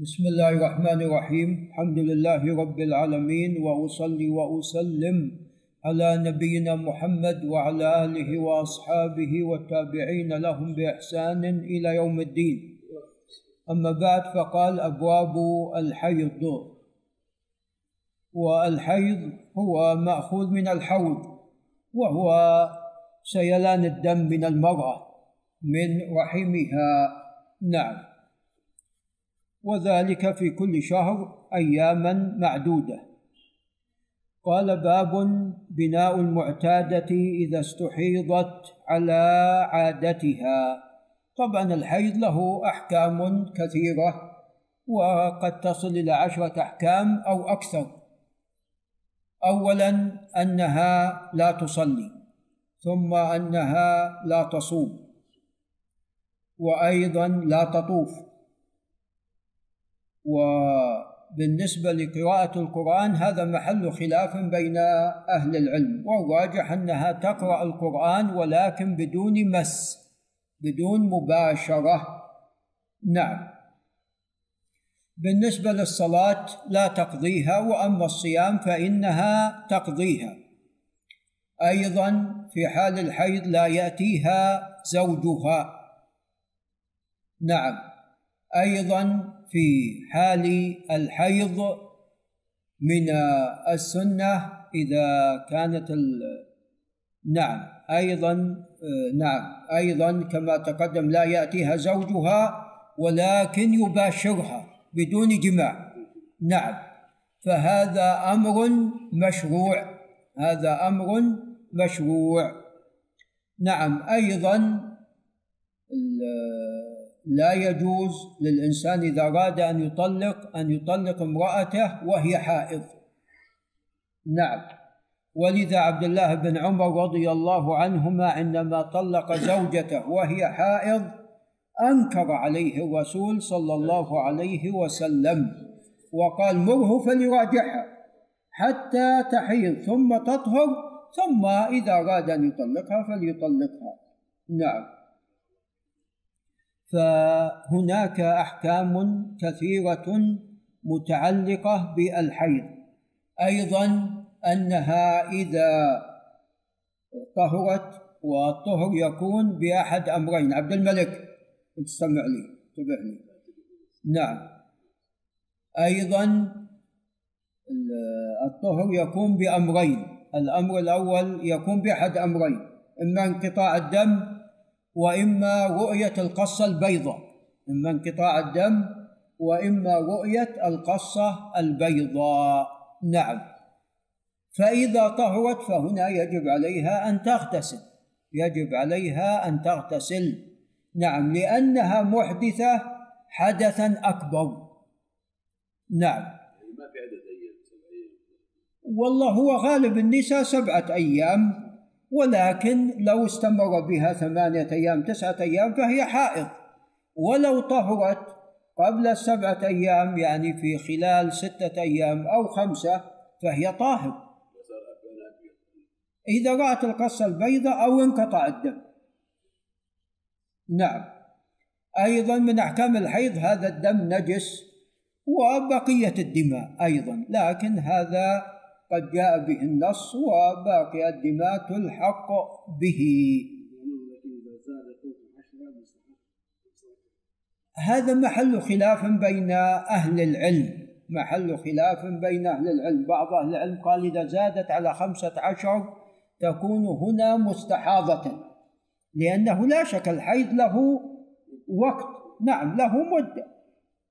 بسم الله الرحمن الرحيم الحمد لله رب العالمين واصلي واسلم على نبينا محمد وعلى اله واصحابه والتابعين لهم باحسان إلى يوم الدين اما بعد فقال ابواب الحيض والحيض هو ماخوذ من الحوض وهو سيلان الدم من المراه من رحمها نعم وذلك في كل شهر أياما معدودة. قال باب بناء المعتادة إذا استحيضت على عادتها. طبعا الحيض له أحكام كثيرة وقد تصل إلى عشرة أحكام أو أكثر. اولا أنها لا تصلي ثم أنها لا تصوم وأيضا لا تطوف. وبالنسبة لقراءة القرآن هذا محل خلاف بين أهل العلم. والراجح أنها تقرأ القرآن ولكن بدون مس بدون مباشرة. نعم. بالنسبة للصلاة لا تقضيها وأما الصيام فإنها تقضيها. أيضا في حال الحيض لا يأتيها زوجها. نعم. أيضا في حال الحيض من السنة إذا كانت نعم أيضا نعم أيضا كما تقدم لا يأتيها زوجها ولكن يباشرها بدون جماع. نعم فهذا أمر مشروع هذا أمر مشروع. نعم أيضا لا يجوز للإنسان إذا أراد أن يطلق أن يطلق امرأته وهي حائض. نعم. ولذا عبد الله بن عمر رضي الله عنهما عندما طلق زوجته وهي حائض أنكر عليه الرسول صلى الله عليه وسلم وقال مره فليراجعها حتى تحيض ثم تطهر ثم إذا أراد أن يطلقها فليطلقها. نعم. فهناك أحكام كثيرة متعلقة بالحيض. أيضا أنها إذا طهرت والطهر يكون بأحد أمرين. عبد الملك استمع لي انتبه لي. نعم. أيضا الطهر يكون بأمرين. الأمر الأول يكون بأحد أمرين. إما انقطاع الدم وإما رؤية القصة البيضاء إما انقطاع الدم وإما رؤية القصة البيضاء. نعم. فإذا طهرت فهنا يجب عليها أن تغتسل. يجب عليها أن تغتسل. نعم لأنها محدثة حدثا أكبر. نعم. ما في عدد أيام. والله هو غالب النساء سبعة أيام. ولكن لو استمر بها ثمانية أيام تسعة أيام فهي حائض. ولو طهرت قبل السبعة أيام يعني في خلال ستة أيام أو خمسة فهي طاهر. إذا رأت القصة البيضاء أو انقطع الدم. نعم. أيضا من أحكام الحيض هذا الدم نجس وبقية الدماء أيضا لكن هذا قد جاء به النص وباقي الدماء تلحق به. هذا محل خلاف بين أهل العلم. محل خلاف بين أهل العلم. بعض أهل العلم قال إذا زادت على خمسة عشر تكون هنا مستحاضة لأنه لا شك الحيض له وقت. نعم له مدة.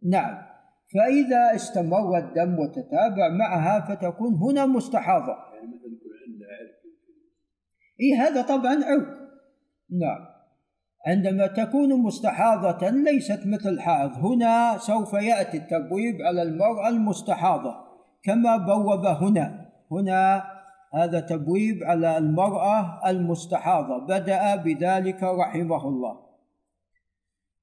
نعم. فإذا استمر الدم وتتابع معها فتكون هنا مستحاضة. يعني مثلا يكون عندها عرق إيه هذا طبعا عرق نعم. عندما تكون مستحاضة ليست مثل حائض هنا سوف يأتي التبويب على المرأة المستحاضة كما بوب هنا. هنا هذا تبويب على المرأة المستحاضة. بدأ بذلك رحمه الله.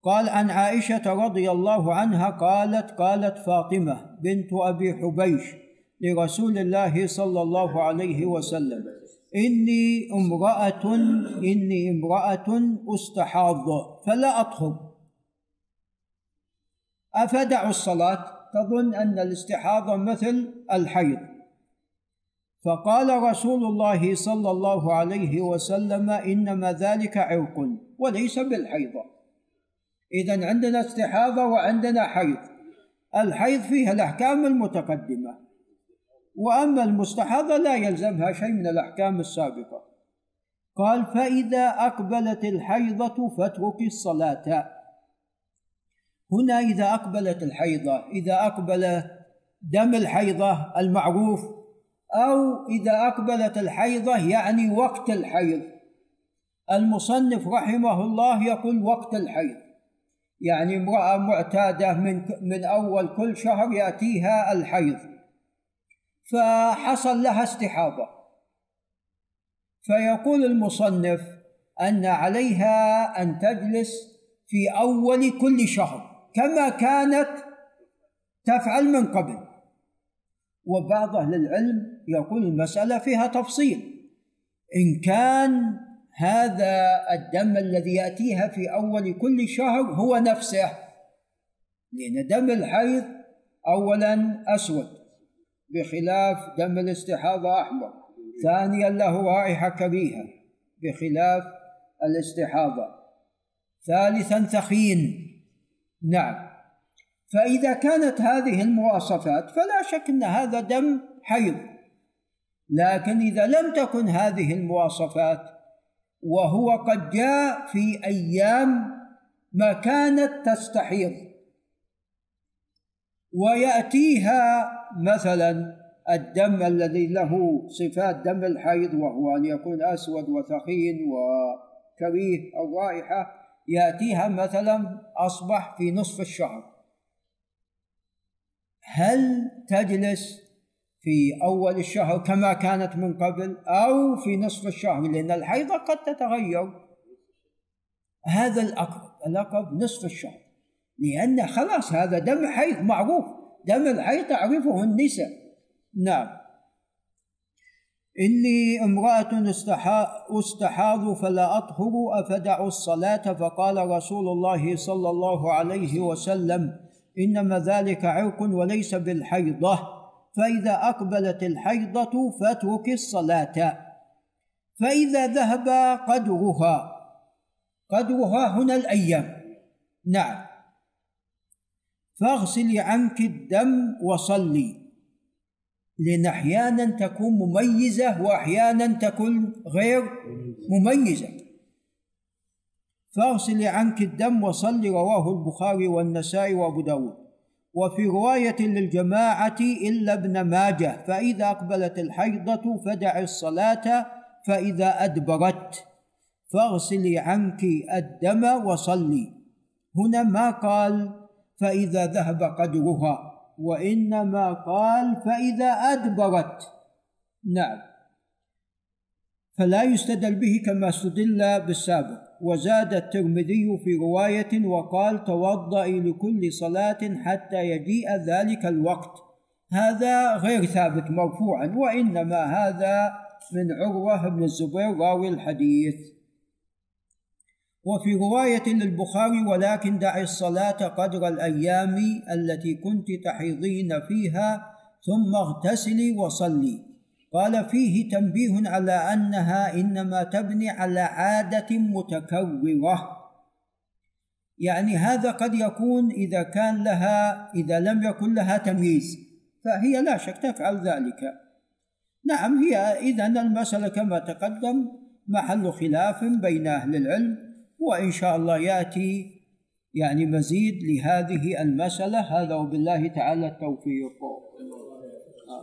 قال عن عائشة رضي الله عنها قالت قالت فاطمة بنت أبي حبيش لرسول الله صلى الله عليه وسلم إني امرأة إني امرأة أستحاض فلا أطهر. أفدعوا الصلاة؟ تظن أن الاستحاضة مثل الحيض. فقال رسول الله صلى الله عليه وسلم إنما ذلك عرق وليس بالحيضة إذا عندنا استحاضة وعندنا حيض. الحيض فيها الأحكام المتقدمة. وأما المستحاضة لا يلزمها شيء من الأحكام السابقة. قال فإذا أقبلت الحيضة فاترك الصلاة. هنا إذا أقبلت الحيضة إذا أقبل دم الحيضة المعروف أو إذا أقبلت الحيضة يعني وقت الحيض. المصنف رحمه الله يقول وقت الحيض. يعني امرأة معتادة من من أول كل شهر يأتيها الحيض. فحصل لها استحاضة. فيقول المصنف أن عليها أن تجلس في أول كل شهر كما كانت تفعل من قبل. وبعض أهل العلم يقول المسألة فيها تفصيل. إن كان هذا الدم الذي يأتيها في أول كل شهر هو نفسه. لأن دم الحيض أولا أسود بخلاف دم الاستحاضة أحمر. ثانيا له رائحة كريهة بخلاف الاستحاضة. ثالثا ثخين. نعم. فإذا كانت هذه المواصفات فلا شك أن هذا دم حيض. لكن إذا لم تكن هذه المواصفات وهو قد جاء في أيام ما كانت تستحيض. ويأتيها مثلا الدم الذي له صفات دم الحيض وهو أن يكون أسود وثخين وكريه الرائحة يأتيها مثلا أصبح في نصف الشهر. هل تجلس في أول الشهر كما كانت من قبل أو في نصف الشهر لأن الحيضة قد تتغير. هذا الأقرب الأقرب نصف الشهر. لأن خلاص هذا دم حيض معروف دم الحيض تعرفه النساء. نعم. إني امرأة استحاض فلا أطهر أفدع الصلاة فقال رسول الله صلى الله عليه وسلم إنما ذلك عرق وليس بالحيضة. فإذا أقبلت الحيضة فاترك الصلاة. فإذا ذهب قدرها قدرها هنا الأيام. نعم. فاغسلي عنك الدم وصلي. لأن أحيانا تكون مميزة وأحيانا تكون غير مميزة. فاغسلي عنك الدم وصلي رواه البخاري والنسائي وأبو داود. وفي رواية للجماعة إلا ابن ماجه فإذا أقبلت الحيضة فدع الصلاة فإذا أدبرت. فاغسلي عنك الدم وصلي. هنا ما قال فإذا ذهب قدرها وإنما قال فإذا أدبرت. نعم. فلا يستدل به كما استدل بالسابق. وزاد الترمذي في رواية وقال توضئي لكل صلاة حتى يجيء ذلك الوقت. هذا غير ثابت مرفوعا وإنما هذا من عروة بن الزبير راوي الحديث. وفي رواية للبخاري ولكن دعي الصلاة قدر الأيام التي كنت تحيضين فيها ثم اغتسلي وصلي. قال فيه تنبيه على أنها إنما تبني على عادة متكررة يعني هذا قد يكون إذا كان لها إذا لم يكن لها تمييز فهي لا شك تفعل ذلك. نعم هي إذا المسألة كما تقدم محل خلاف بين أهل العلم وإن شاء الله يأتي يعني مزيد لهذه المسألة. هذا وبالله تعالى التوفيق.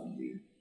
آمين.